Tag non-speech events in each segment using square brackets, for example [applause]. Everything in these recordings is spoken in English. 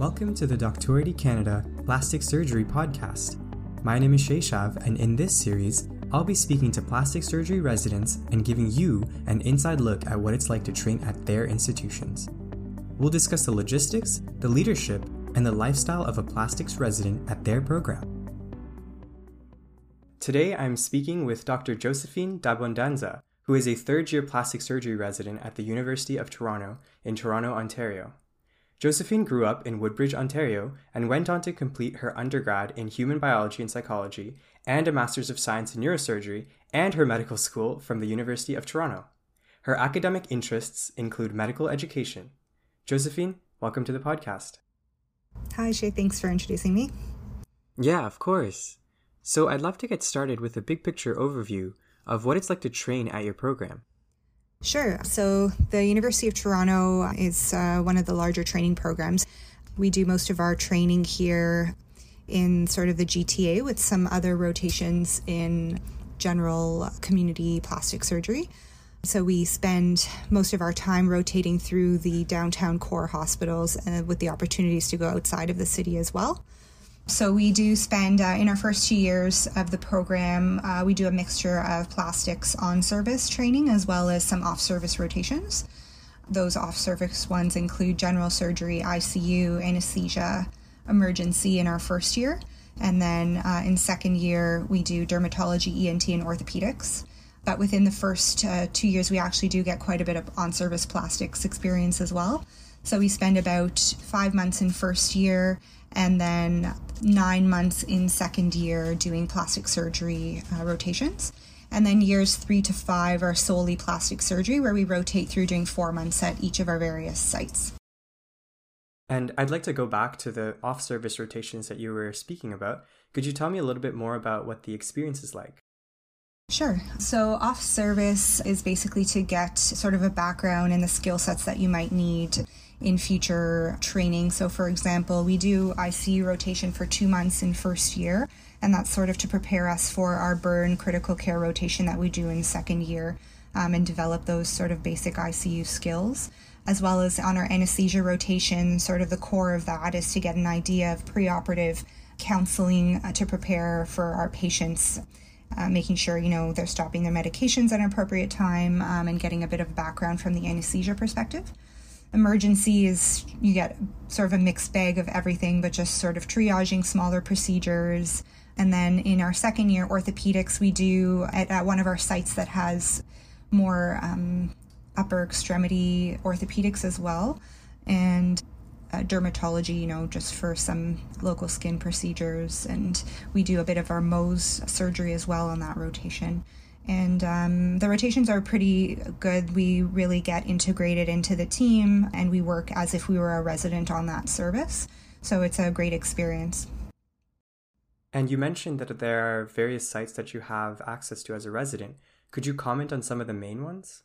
Welcome to the Doctority Canada Plastic Surgery Podcast. My name is Shayshav, and in this series, I'll be speaking to plastic surgery residents and giving you an inside look at what it's like to train at their institutions. We'll discuss the logistics, the leadership, and the lifestyle of a plastics resident at their program. Today, I'm speaking with Dr. Josephine Dabondanza, who is a third year plastic surgery resident at the University of Toronto in Toronto, Ontario. Josephine grew up in Woodbridge, Ontario, and went on to complete her undergrad in human biology and psychology and a Master's of Science in Neurosurgery and her medical school from the University of Toronto. Her academic interests include medical education. Josephine, welcome to the podcast. Hi, Shay. Thanks for introducing me. Yeah, of course. So I'd love to get started with a big picture overview of what it's like to train at your program. Sure. So, the University of Toronto is uh, one of the larger training programs. We do most of our training here in sort of the GTA with some other rotations in general community plastic surgery. So, we spend most of our time rotating through the downtown core hospitals uh, with the opportunities to go outside of the city as well. So we do spend uh, in our first two years of the program, uh, we do a mixture of plastics on service training as well as some off service rotations. Those off service ones include general surgery, ICU, anesthesia, emergency in our first year. And then uh, in second year, we do dermatology, ENT, and orthopedics. But within the first uh, two years, we actually do get quite a bit of on service plastics experience as well. So we spend about five months in first year and then nine months in second year doing plastic surgery uh, rotations. And then years three to five are solely plastic surgery, where we rotate through doing four months at each of our various sites. And I'd like to go back to the off service rotations that you were speaking about. Could you tell me a little bit more about what the experience is like? Sure. So, off service is basically to get sort of a background in the skill sets that you might need in future training. So, for example, we do ICU rotation for two months in first year, and that's sort of to prepare us for our burn critical care rotation that we do in second year um, and develop those sort of basic ICU skills. As well as on our anesthesia rotation, sort of the core of that is to get an idea of preoperative counseling uh, to prepare for our patients. Uh, making sure you know they're stopping their medications at an appropriate time um, and getting a bit of background from the anesthesia perspective emergency is you get sort of a mixed bag of everything, but just sort of triaging smaller procedures. And then in our second year orthopedics, we do at, at one of our sites that has more um, upper extremity orthopedics as well, and uh, dermatology, you know, just for some local skin procedures. And we do a bit of our Mohs surgery as well on that rotation and um, the rotations are pretty good. We really get integrated into the team and we work as if we were a resident on that service. So it's a great experience. And you mentioned that there are various sites that you have access to as a resident. Could you comment on some of the main ones?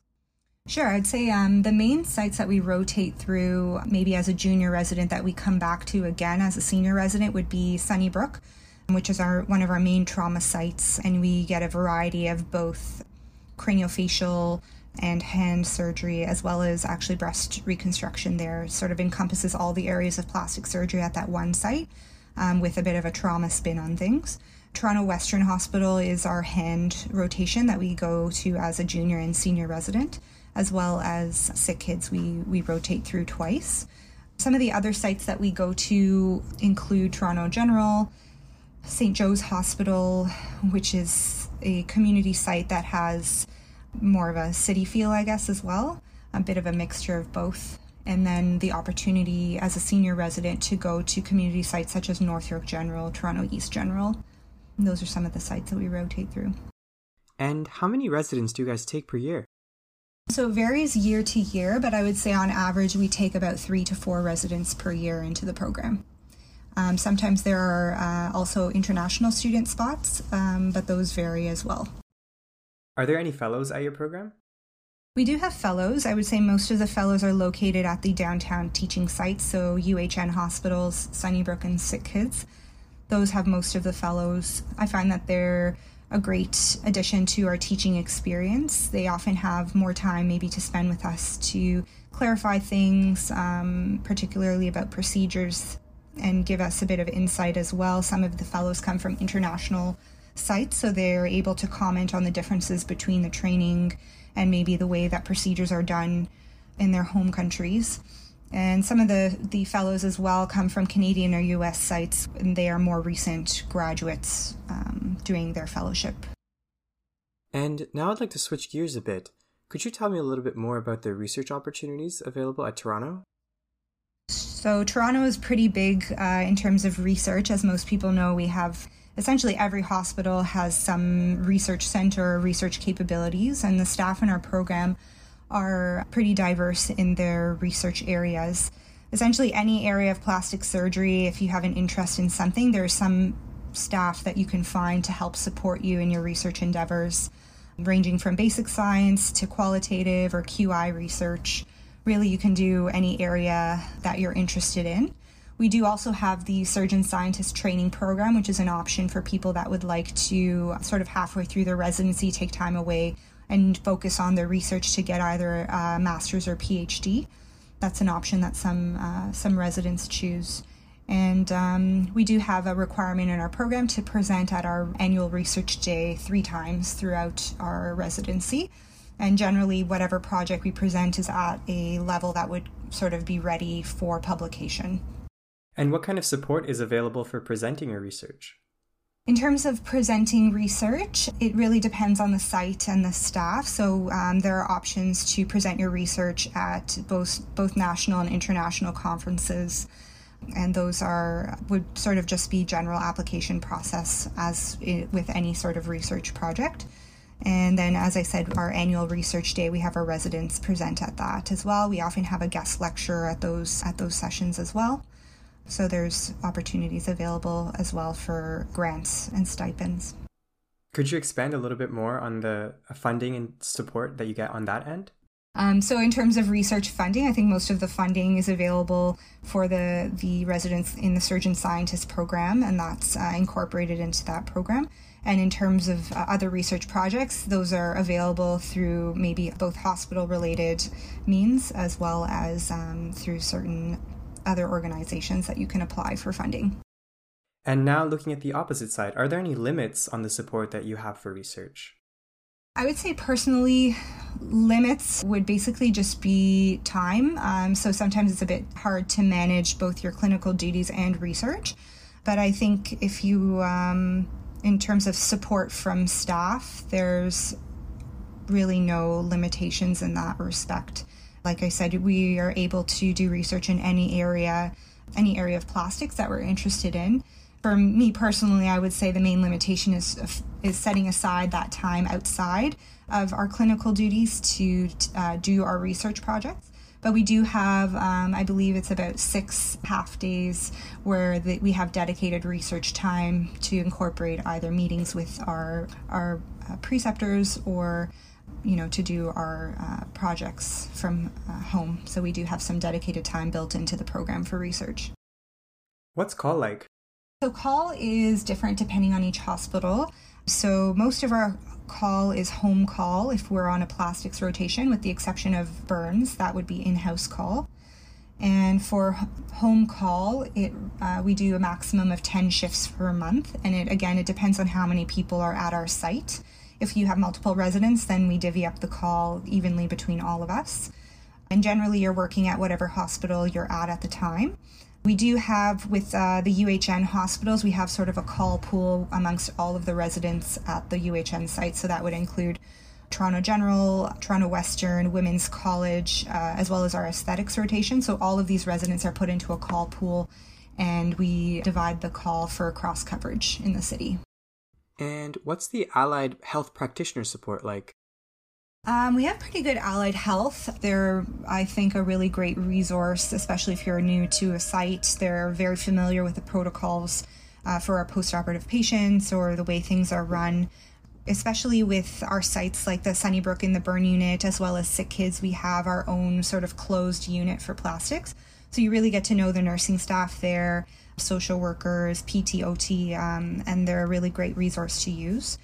Sure, I'd say um, the main sites that we rotate through, maybe as a junior resident, that we come back to again as a senior resident, would be Sunnybrook which is our one of our main trauma sites, and we get a variety of both craniofacial and hand surgery, as well as actually breast reconstruction. There sort of encompasses all the areas of plastic surgery at that one site, um, with a bit of a trauma spin on things. Toronto Western Hospital is our hand rotation that we go to as a junior and senior resident, as well as sick kids we, we rotate through twice. Some of the other sites that we go to include Toronto General, St. Joe's Hospital, which is a community site that has more of a city feel, I guess, as well, a bit of a mixture of both. And then the opportunity as a senior resident to go to community sites such as North York General, Toronto East General. And those are some of the sites that we rotate through. And how many residents do you guys take per year? So it varies year to year, but I would say on average we take about three to four residents per year into the program. Um, sometimes there are uh, also international student spots, um, but those vary as well. Are there any fellows at your program? We do have fellows. I would say most of the fellows are located at the downtown teaching sites, so UHN hospitals, Sunnybrook, and Sick Kids. Those have most of the fellows. I find that they're a great addition to our teaching experience. They often have more time maybe to spend with us to clarify things, um, particularly about procedures and give us a bit of insight as well. Some of the fellows come from international sites, so they're able to comment on the differences between the training and maybe the way that procedures are done in their home countries. And some of the, the fellows as well come from Canadian or US sites, and they are more recent graduates um, doing their fellowship. And now I'd like to switch gears a bit. Could you tell me a little bit more about the research opportunities available at Toronto? So, Toronto is pretty big uh, in terms of research. As most people know, we have essentially every hospital has some research center, research capabilities, and the staff in our program are pretty diverse in their research areas. Essentially, any area of plastic surgery, if you have an interest in something, there's some staff that you can find to help support you in your research endeavors, ranging from basic science to qualitative or QI research. Really, you can do any area that you're interested in. We do also have the surgeon scientist training program, which is an option for people that would like to sort of halfway through their residency take time away and focus on their research to get either a master's or PhD. That's an option that some uh, some residents choose. And um, we do have a requirement in our program to present at our annual research day three times throughout our residency. And generally, whatever project we present is at a level that would sort of be ready for publication. And what kind of support is available for presenting your research? In terms of presenting research, it really depends on the site and the staff. So um, there are options to present your research at both both national and international conferences, and those are would sort of just be general application process as it, with any sort of research project. And then, as I said, our annual research day, we have our residents present at that as well. We often have a guest lecturer at those at those sessions as well. So there's opportunities available as well for grants and stipends. Could you expand a little bit more on the funding and support that you get on that end? Um, so, in terms of research funding, I think most of the funding is available for the the residents in the surgeon scientist program, and that's uh, incorporated into that program. And in terms of uh, other research projects, those are available through maybe both hospital related means as well as um, through certain other organizations that you can apply for funding. And now, looking at the opposite side, are there any limits on the support that you have for research? I would say personally, limits would basically just be time. Um, so sometimes it's a bit hard to manage both your clinical duties and research. But I think if you, um, in terms of support from staff, there's really no limitations in that respect. Like I said, we are able to do research in any area, any area of plastics that we're interested in. For me personally, I would say the main limitation is is setting aside that time outside of our clinical duties to uh, do our research projects. But we do have, um, I believe it's about six half days where the, we have dedicated research time to incorporate either meetings with our our uh, preceptors or you know, to do our uh, projects from uh, home. So we do have some dedicated time built into the program for research. What's call like? So call is different depending on each hospital. So most of our call is home call if we're on a plastics rotation, with the exception of burns, that would be in-house call. And for home call, it uh, we do a maximum of 10 shifts per month. And it again, it depends on how many people are at our site. If you have multiple residents, then we divvy up the call evenly between all of us. And generally, you're working at whatever hospital you're at at the time. We do have, with uh, the UHN hospitals, we have sort of a call pool amongst all of the residents at the UHN site. So that would include Toronto General, Toronto Western, Women's College, uh, as well as our aesthetics rotation. So all of these residents are put into a call pool and we divide the call for cross coverage in the city. And what's the allied health practitioner support like? Um, we have pretty good allied health. They're, I think, a really great resource, especially if you're new to a site. They're very familiar with the protocols uh, for our postoperative patients or the way things are run. Especially with our sites like the Sunnybrook in the burn unit, as well as Sick Kids, we have our own sort of closed unit for plastics. So you really get to know the nursing staff there social workers, PTOT, um, and they're a really great resource to use.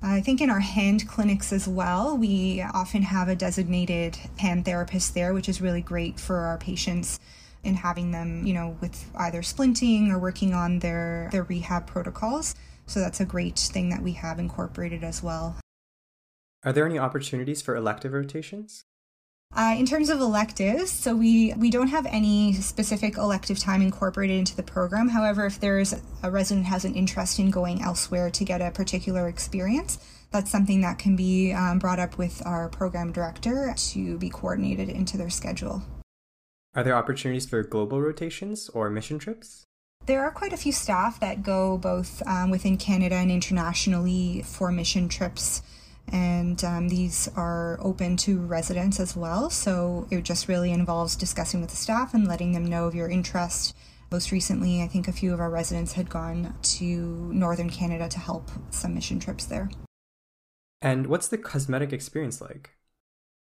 I think in our hand clinics as well, we often have a designated hand therapist there, which is really great for our patients in having them, you know, with either splinting or working on their, their rehab protocols. So that's a great thing that we have incorporated as well. Are there any opportunities for elective rotations? Uh, in terms of electives, so we, we don't have any specific elective time incorporated into the program. However, if there's a resident has an interest in going elsewhere to get a particular experience, that's something that can be um, brought up with our program director to be coordinated into their schedule. Are there opportunities for global rotations or mission trips? There are quite a few staff that go both um, within Canada and internationally for mission trips and um, these are open to residents as well. So it just really involves discussing with the staff and letting them know of your interest. Most recently, I think a few of our residents had gone to northern Canada to help some mission trips there. And what's the cosmetic experience like?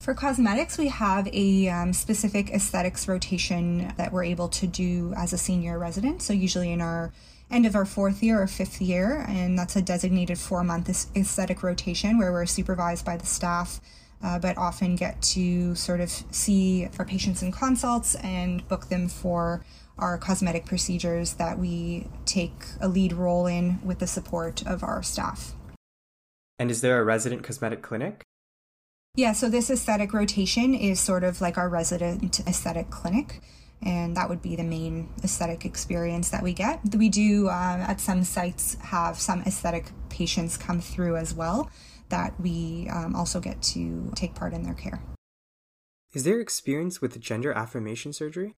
For cosmetics, we have a um, specific aesthetics rotation that we're able to do as a senior resident. So, usually in our end of our fourth year or fifth year, and that's a designated four month aesthetic rotation where we're supervised by the staff. Uh, but often get to sort of see our patients in consults and book them for our cosmetic procedures that we take a lead role in with the support of our staff. And is there a resident cosmetic clinic? Yeah, so this aesthetic rotation is sort of like our resident aesthetic clinic and that would be the main aesthetic experience that we get. We do uh, at some sites have some aesthetic patients come through as well that we um, also get to take part in their care. Is there experience with gender affirmation surgery?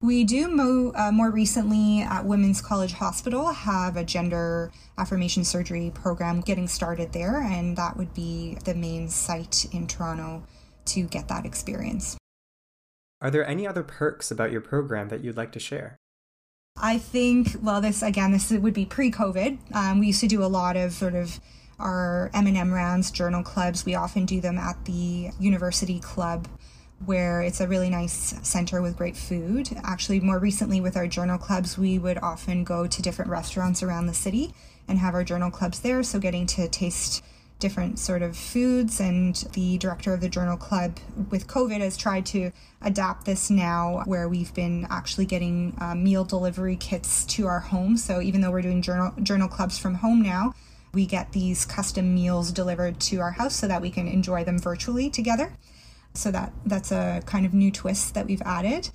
We do mo- uh, more recently at Women's College Hospital have a gender affirmation surgery program getting started there, and that would be the main site in Toronto to get that experience. Are there any other perks about your program that you'd like to share? I think, well, this again, this would be pre-COVID. Um, we used to do a lot of sort of our M&M rounds, journal clubs. We often do them at the university club where it's a really nice center with great food. Actually, more recently with our journal clubs, we would often go to different restaurants around the city and have our journal clubs there. So getting to taste different sort of foods and the director of the journal club with covid has tried to adapt this now where we've been actually getting uh, meal delivery kits to our home. So even though we're doing journal journal clubs from home now we get these custom meals delivered to our house so that we can enjoy them virtually together. So that that's a kind of new twist that we've added.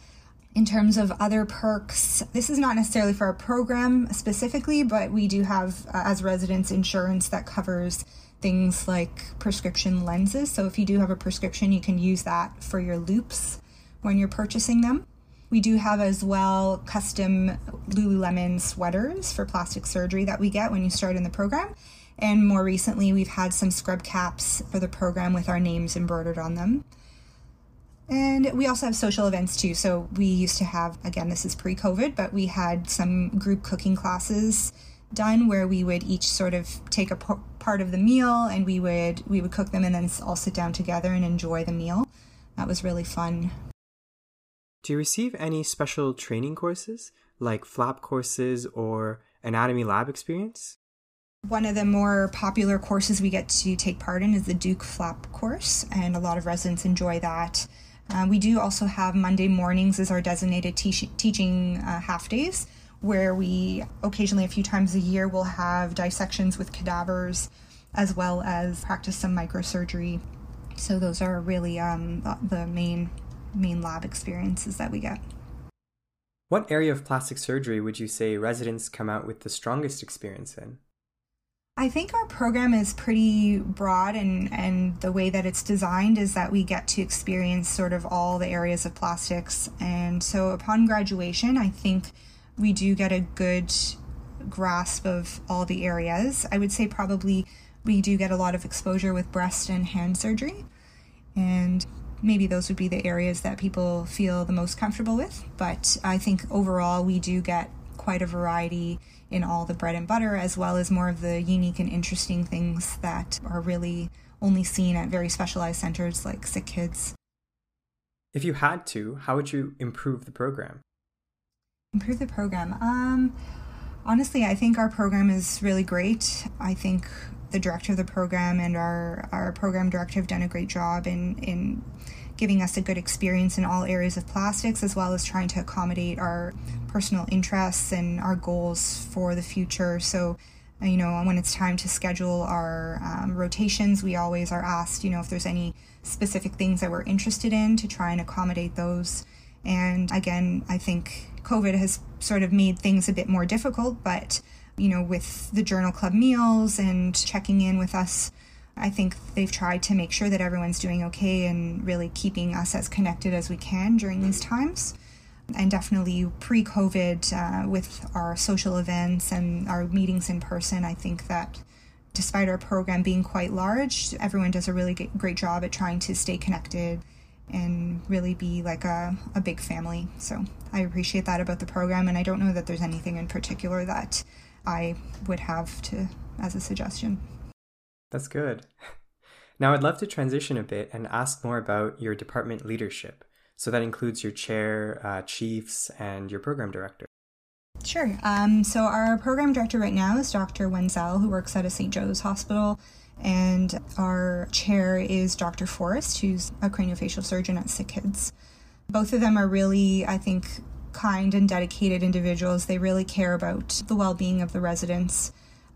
In terms of other perks, this is not necessarily for our program specifically, but we do have, uh, as residents, insurance that covers things like prescription lenses. So if you do have a prescription, you can use that for your loupes when you're purchasing them. We do have as well custom Lululemon sweaters for plastic surgery that we get when you start in the program. And more recently, we've had some scrub caps for the program with our names embroidered on them. And we also have social events too. So we used to have, again, this is pre COVID, but we had some group cooking classes done where we would each sort of take a part of the meal and we would we would cook them and then all sit down together and enjoy the meal. That was really fun. Do you receive any special training courses like flap courses or anatomy lab experience? One of the more popular courses we get to take part in is the Duke Flap course, and a lot of residents enjoy that. Uh, we do also have Monday mornings as our designated te- teaching uh, half days, where we occasionally, a few times a year, will have dissections with cadavers as well as practice some microsurgery. So those are really um, the main main lab experiences that we get. What area of plastic surgery would you say residents come out with the strongest experience in? I think our program is pretty broad, and, and the way that it's designed is that we get to experience sort of all the areas of plastics. And so upon graduation, I think we do get a good grasp of all the areas. I would say probably we do get a lot of exposure with breast and hand surgery, and maybe those would be the areas that people feel the most comfortable with. But I think overall, we do get quite a variety in all the bread and butter, as well as more of the unique and interesting things that are really only seen at very specialized centers like Sick Kids. If you had to, how would you improve the program? Improve the program. Um, honestly, I think our program is really great. I think the director of the program and our, our program director have done a great job in, in giving us a good experience in all areas of plastics, as well as trying to accommodate our personal interests and our goals for the future. So, you know, when it's time to schedule our um, rotations, we always are asked, you know, if there's any specific things that we're interested in to try and accommodate those. And again, I think COVID has sort of made things a bit more difficult, but, you know, with the journal club meals and checking in with us I think they've tried to make sure that everyone's doing okay and really keeping us as connected as we can during these times. And definitely pre COVID, uh, with our social events and our meetings in person, I think that despite our program being quite large, everyone does a really great job at trying to stay connected and really be like a, a big family. So I appreciate that about the program, and I don't know that there's anything in particular that I would have to as a suggestion. That's good. [laughs] Now, I'd love to transition a bit and ask more about your department leadership. So that includes your chair, uh, chiefs, and your program director. Sure. Um, so our program director right now is Dr. Wanzel, who works at a St. Joe's hospital, and our chair is Dr. Forrest, who's a craniofacial surgeon at Sick Kids. Both of them are really, I think, kind and dedicated individuals. They really care about the well being of the residents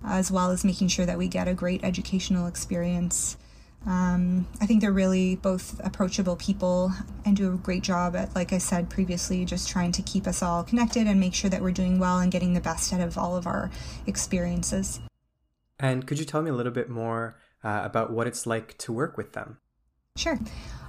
as well as making sure that we get a great educational experience. Um, I think they're really both approachable people and do a great job at, like I said previously, just trying to keep us all connected and make sure that we're doing well and getting the best out of all of our experiences. And could you tell me a little bit more uh, about what it's like to work with them? Sure.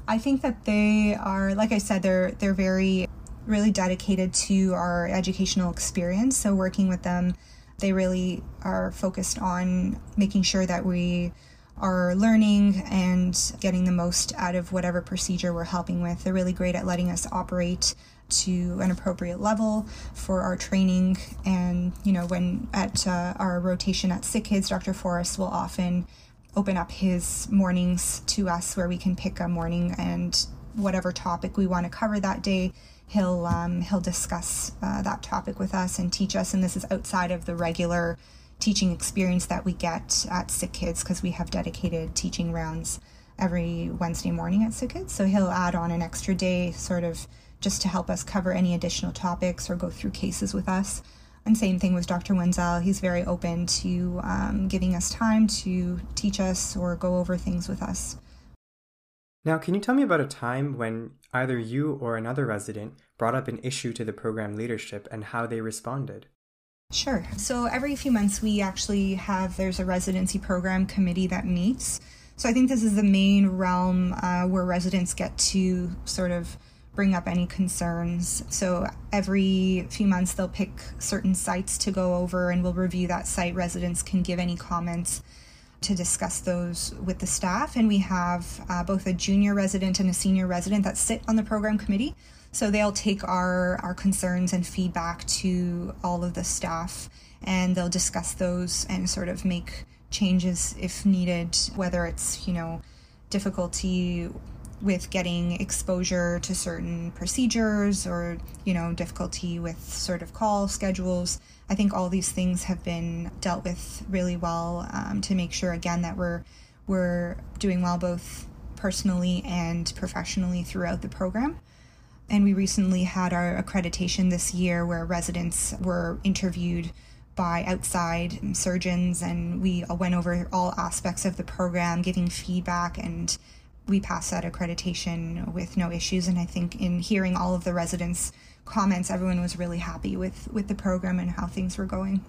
I think that they are, like I said, they're they're very, really dedicated to our educational experience. So working with them they really are focused on making sure that we are learning and getting the most out of whatever procedure we're helping with. They're really great at letting us operate to an appropriate level for our training. And, you know, when at uh, our rotation at Sick Kids, Dr. Forrest will often open up his mornings to us where we can pick a morning and whatever topic we want to cover that day he'll um, he'll discuss uh, that topic with us and teach us. And this is outside of the regular teaching experience that we get at Sick Kids because we have dedicated teaching rounds every Wednesday morning at Kids. So he'll add on an extra day, sort of just to help us cover any additional topics or go through cases with us. And same thing with Dr. Wanzel. He's very open to um, giving us time to teach us or go over things with us. Now, can you tell me about a time when either you or another resident brought up an issue to the program leadership and how they responded? Sure. So every few months, we actually have there's a residency program committee that meets. So I think this is the main realm uh, where residents get to sort of bring up any concerns. So every few months, they'll pick certain sites to go over, and we'll review that site. Residents can give any comments to discuss those with the staff. And we have uh, both a junior resident and a senior resident that sit on the program committee. So they'll take our, our concerns and feedback to all of the staff and they'll discuss those and sort of make changes if needed, whether it's, you know, difficulty with getting exposure to certain procedures or, you know, difficulty with sort of call schedules. I think all these things have been dealt with really well um, to make sure, again, that we're we're doing well both personally and professionally throughout the program. And we recently had our accreditation this year where residents were interviewed by outside surgeons and we went over all aspects of the program, giving feedback and we passed that accreditation with no issues. And I think in hearing all of the residents' comments, everyone was really happy with, with the program and how things were going.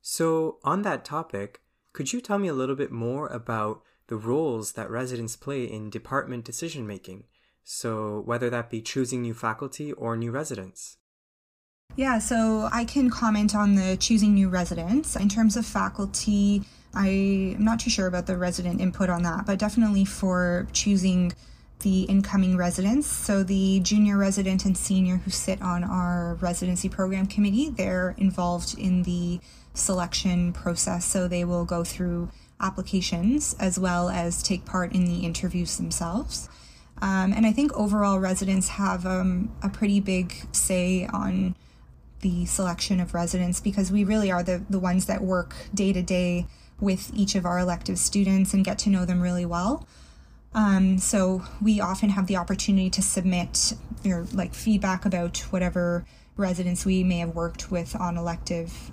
So, on that topic, could you tell me a little bit more about the roles that residents play in department decision making? So, whether that be choosing new faculty or new residents? Yeah, so I can comment on the choosing new residents. In terms of faculty, I'm not too sure about the resident input on that, but definitely for choosing the incoming residents. So the junior resident and senior who sit on our residency program committee, they're involved in the selection process. So they will go through applications as well as take part in the interviews themselves. Um, and I think overall residents have um, a pretty big say on the selection of residents because we really are the, the ones that work day to day with each of our elective students and get to know them really well. Um, so we often have the opportunity to submit your like feedback about whatever residents we may have worked with on elective.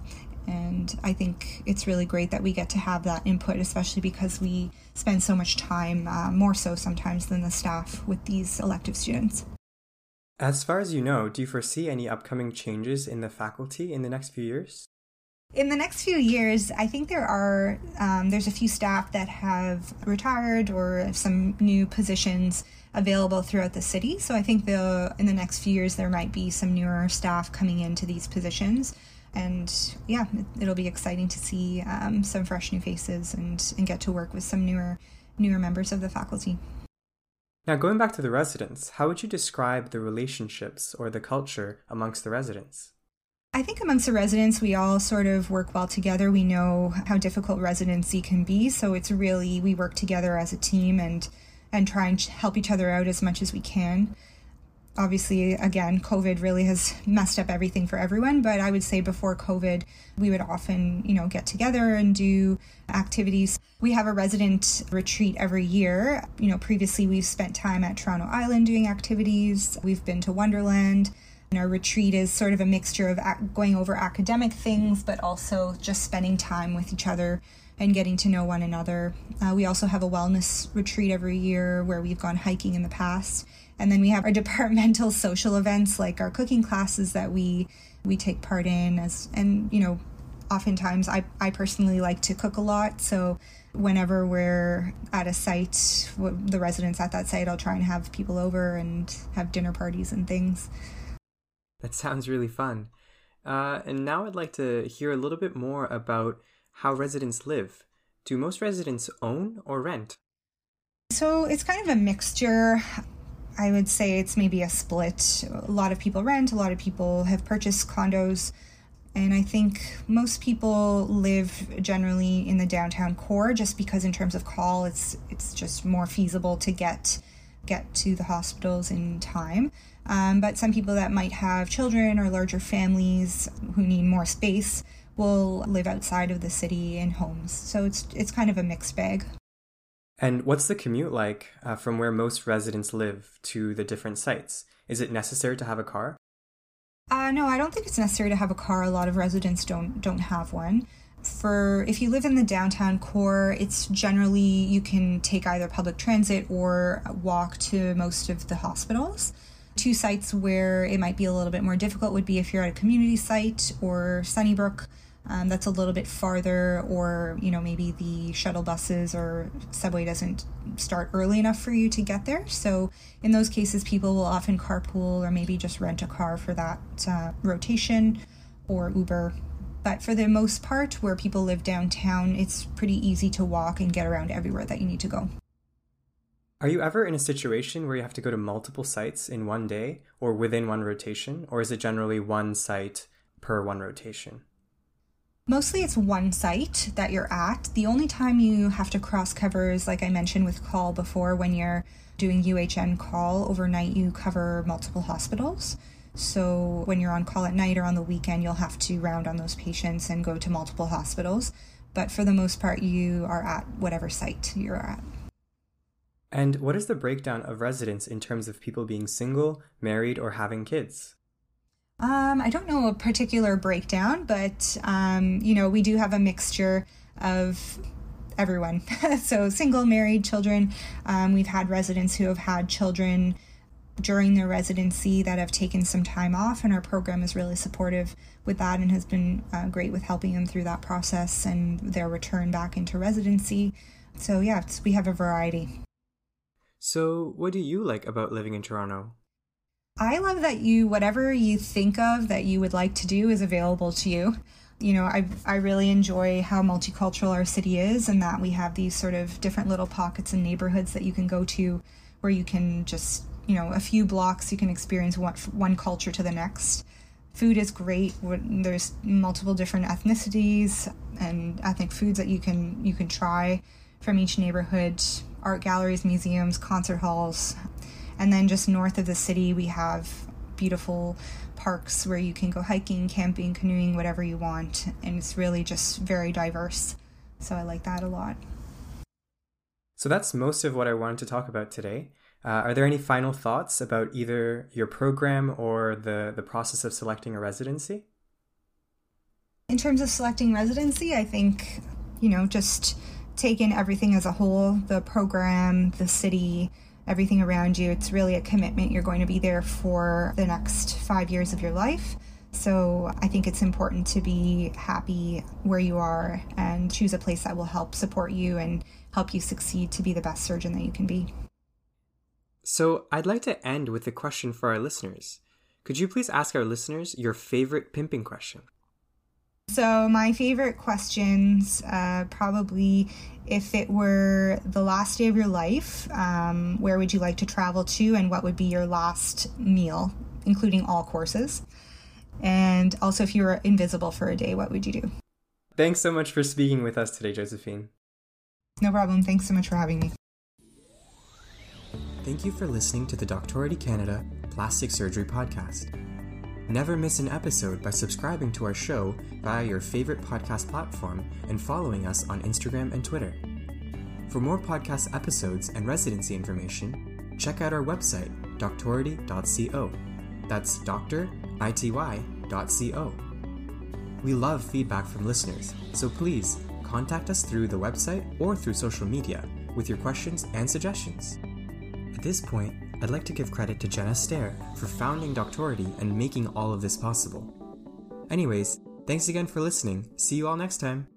And I think it's really great that we get to have that input, especially because we spend so much time, uh, more so sometimes than the staff, with these elective students. As far as you know, do you foresee any upcoming changes in the faculty in the next few years? In the next few years, I think there are um, there's a few staff that have retired or some new positions available throughout the city. So I think the in the next few years there might be some newer staff coming into these positions, and yeah, it'll be exciting to see um, some fresh new faces and and get to work with some newer newer members of the faculty. Now, going back to the residents, how would you describe the relationships or the culture amongst the residents? I think amongst the residents, we all sort of work well together. We know how difficult residency can be, so it's really we work together as a team and and try and help each other out as much as we can obviously again covid really has messed up everything for everyone but i would say before covid we would often you know get together and do activities. We have a resident retreat every year. You know previously we've spent time at toronto island doing activities. We've been to wonderland. And our retreat is sort of a mixture of going over academic things but also just spending time with each other and getting to know one another. Uh, we also have a wellness retreat every year where we've gone hiking in the past and then we have our [laughs] departmental social events like our cooking classes that we we take part in as and you know oftentimes I, I personally like to cook a lot. So whenever we're at a site the residents at that site i'll try and have people over and have dinner parties and things. That sounds really fun. Uh, and now i'd like to hear a little bit more about how residents live. Do most residents own or rent? So it's kind of a mixture I would say it's maybe a split. A lot of people rent, a lot of people have purchased condos. And I think most people live generally in the downtown core just because in terms of call it's it's just more feasible to get get to the hospitals in time. Um, but some people that might have children or larger families who need more space will live outside of the city in homes. So it's it's kind of a mixed bag. And what's the commute like uh, from where most residents live to the different sites? Is it necessary to have a car? Uh, no, I don't think it's necessary to have a car. A lot of residents don't don't have one. For if you live in the downtown core, it's generally you can take either public transit or walk to most of the hospitals. Two sites where it might be a little bit more difficult would be if you're at a community site or Sunnybrook um, that's a little bit farther, or you know maybe the shuttle buses or subway doesn't start early enough for you to get there. So in those cases, people will often carpool or maybe just rent a car for that uh, rotation or Uber. But for the most part, where people live downtown, it's pretty easy to walk and get around everywhere that you need to go. Are you ever in a situation where you have to go to multiple sites in one day or within one rotation, or is it generally one site per one rotation? Mostly it's one site that you're at. The only time you have to cross cover is, like I mentioned with call before, when you're doing UHN call overnight, you cover multiple hospitals. So when you're on call at night or on the weekend, you'll have to round on those patients and go to multiple hospitals. But for the most part, you are at whatever site you're at. And what is the breakdown of residents in terms of people being single, married, or having kids? Um, I don't know a particular breakdown, but um, you know, we do have a mixture of everyone. [laughs] so single, married, children. Um, we've had residents who have had children during their residency that have taken some time off, and our program is really supportive with that and has been uh, great with helping them through that process and their return back into residency. So yeah, we have a variety. So, what do you like about living in Toronto? I love that you, whatever you think of that you would like to do, is available to you. You know, I, I really enjoy how multicultural our city is and that we have these sort of different little pockets and neighborhoods that you can go to where you can just, you know, a few blocks you can experience one, one culture to the next. Food is great. There's multiple different ethnicities and ethnic foods that you can you can try from each neighborhood. Art galleries, museums, concert halls, and then just north of the city, we have beautiful parks where you can go hiking, camping, canoeing, whatever you want. And it's really just very diverse. So I like that a lot. So that's most of what I wanted to talk about today. Uh, are there any final thoughts about either your program or the, the process of selecting a residency? In terms of selecting residency, I think, you know, just take in everything as a whole the program, the city, everything around you. It's really a commitment. You're going to be there for the next five years of your life. So I think it's important to be happy where you are and choose a place that will help support you and help you succeed to be the best surgeon that you can be. So I'd like to end with a question for our listeners. Could you please ask our listeners your favorite pimping question? So, my favorite questions uh, probably if it were the last day of your life, um, where would you like to travel to, and what would be your last meal, including all courses? And also, if you were invisible for a day, what would you do? Thanks so much for speaking with us today, Josephine. No problem. Thanks so much for having me. Thank you for listening to the Doctority Canada Plastic Surgery Podcast. Never miss an episode by subscribing to our show via your favorite podcast platform and following us on Instagram and Twitter. For more podcast episodes and residency information, check out our website, doctority.co. That's doctor-ity.co. We love feedback from listeners, so please contact us through the website or through social media with your questions and suggestions. At this point, I'd like to give credit to Jenna Stair for founding Doctority and making all of this possible. Anyways, thanks again for listening. See you all next time.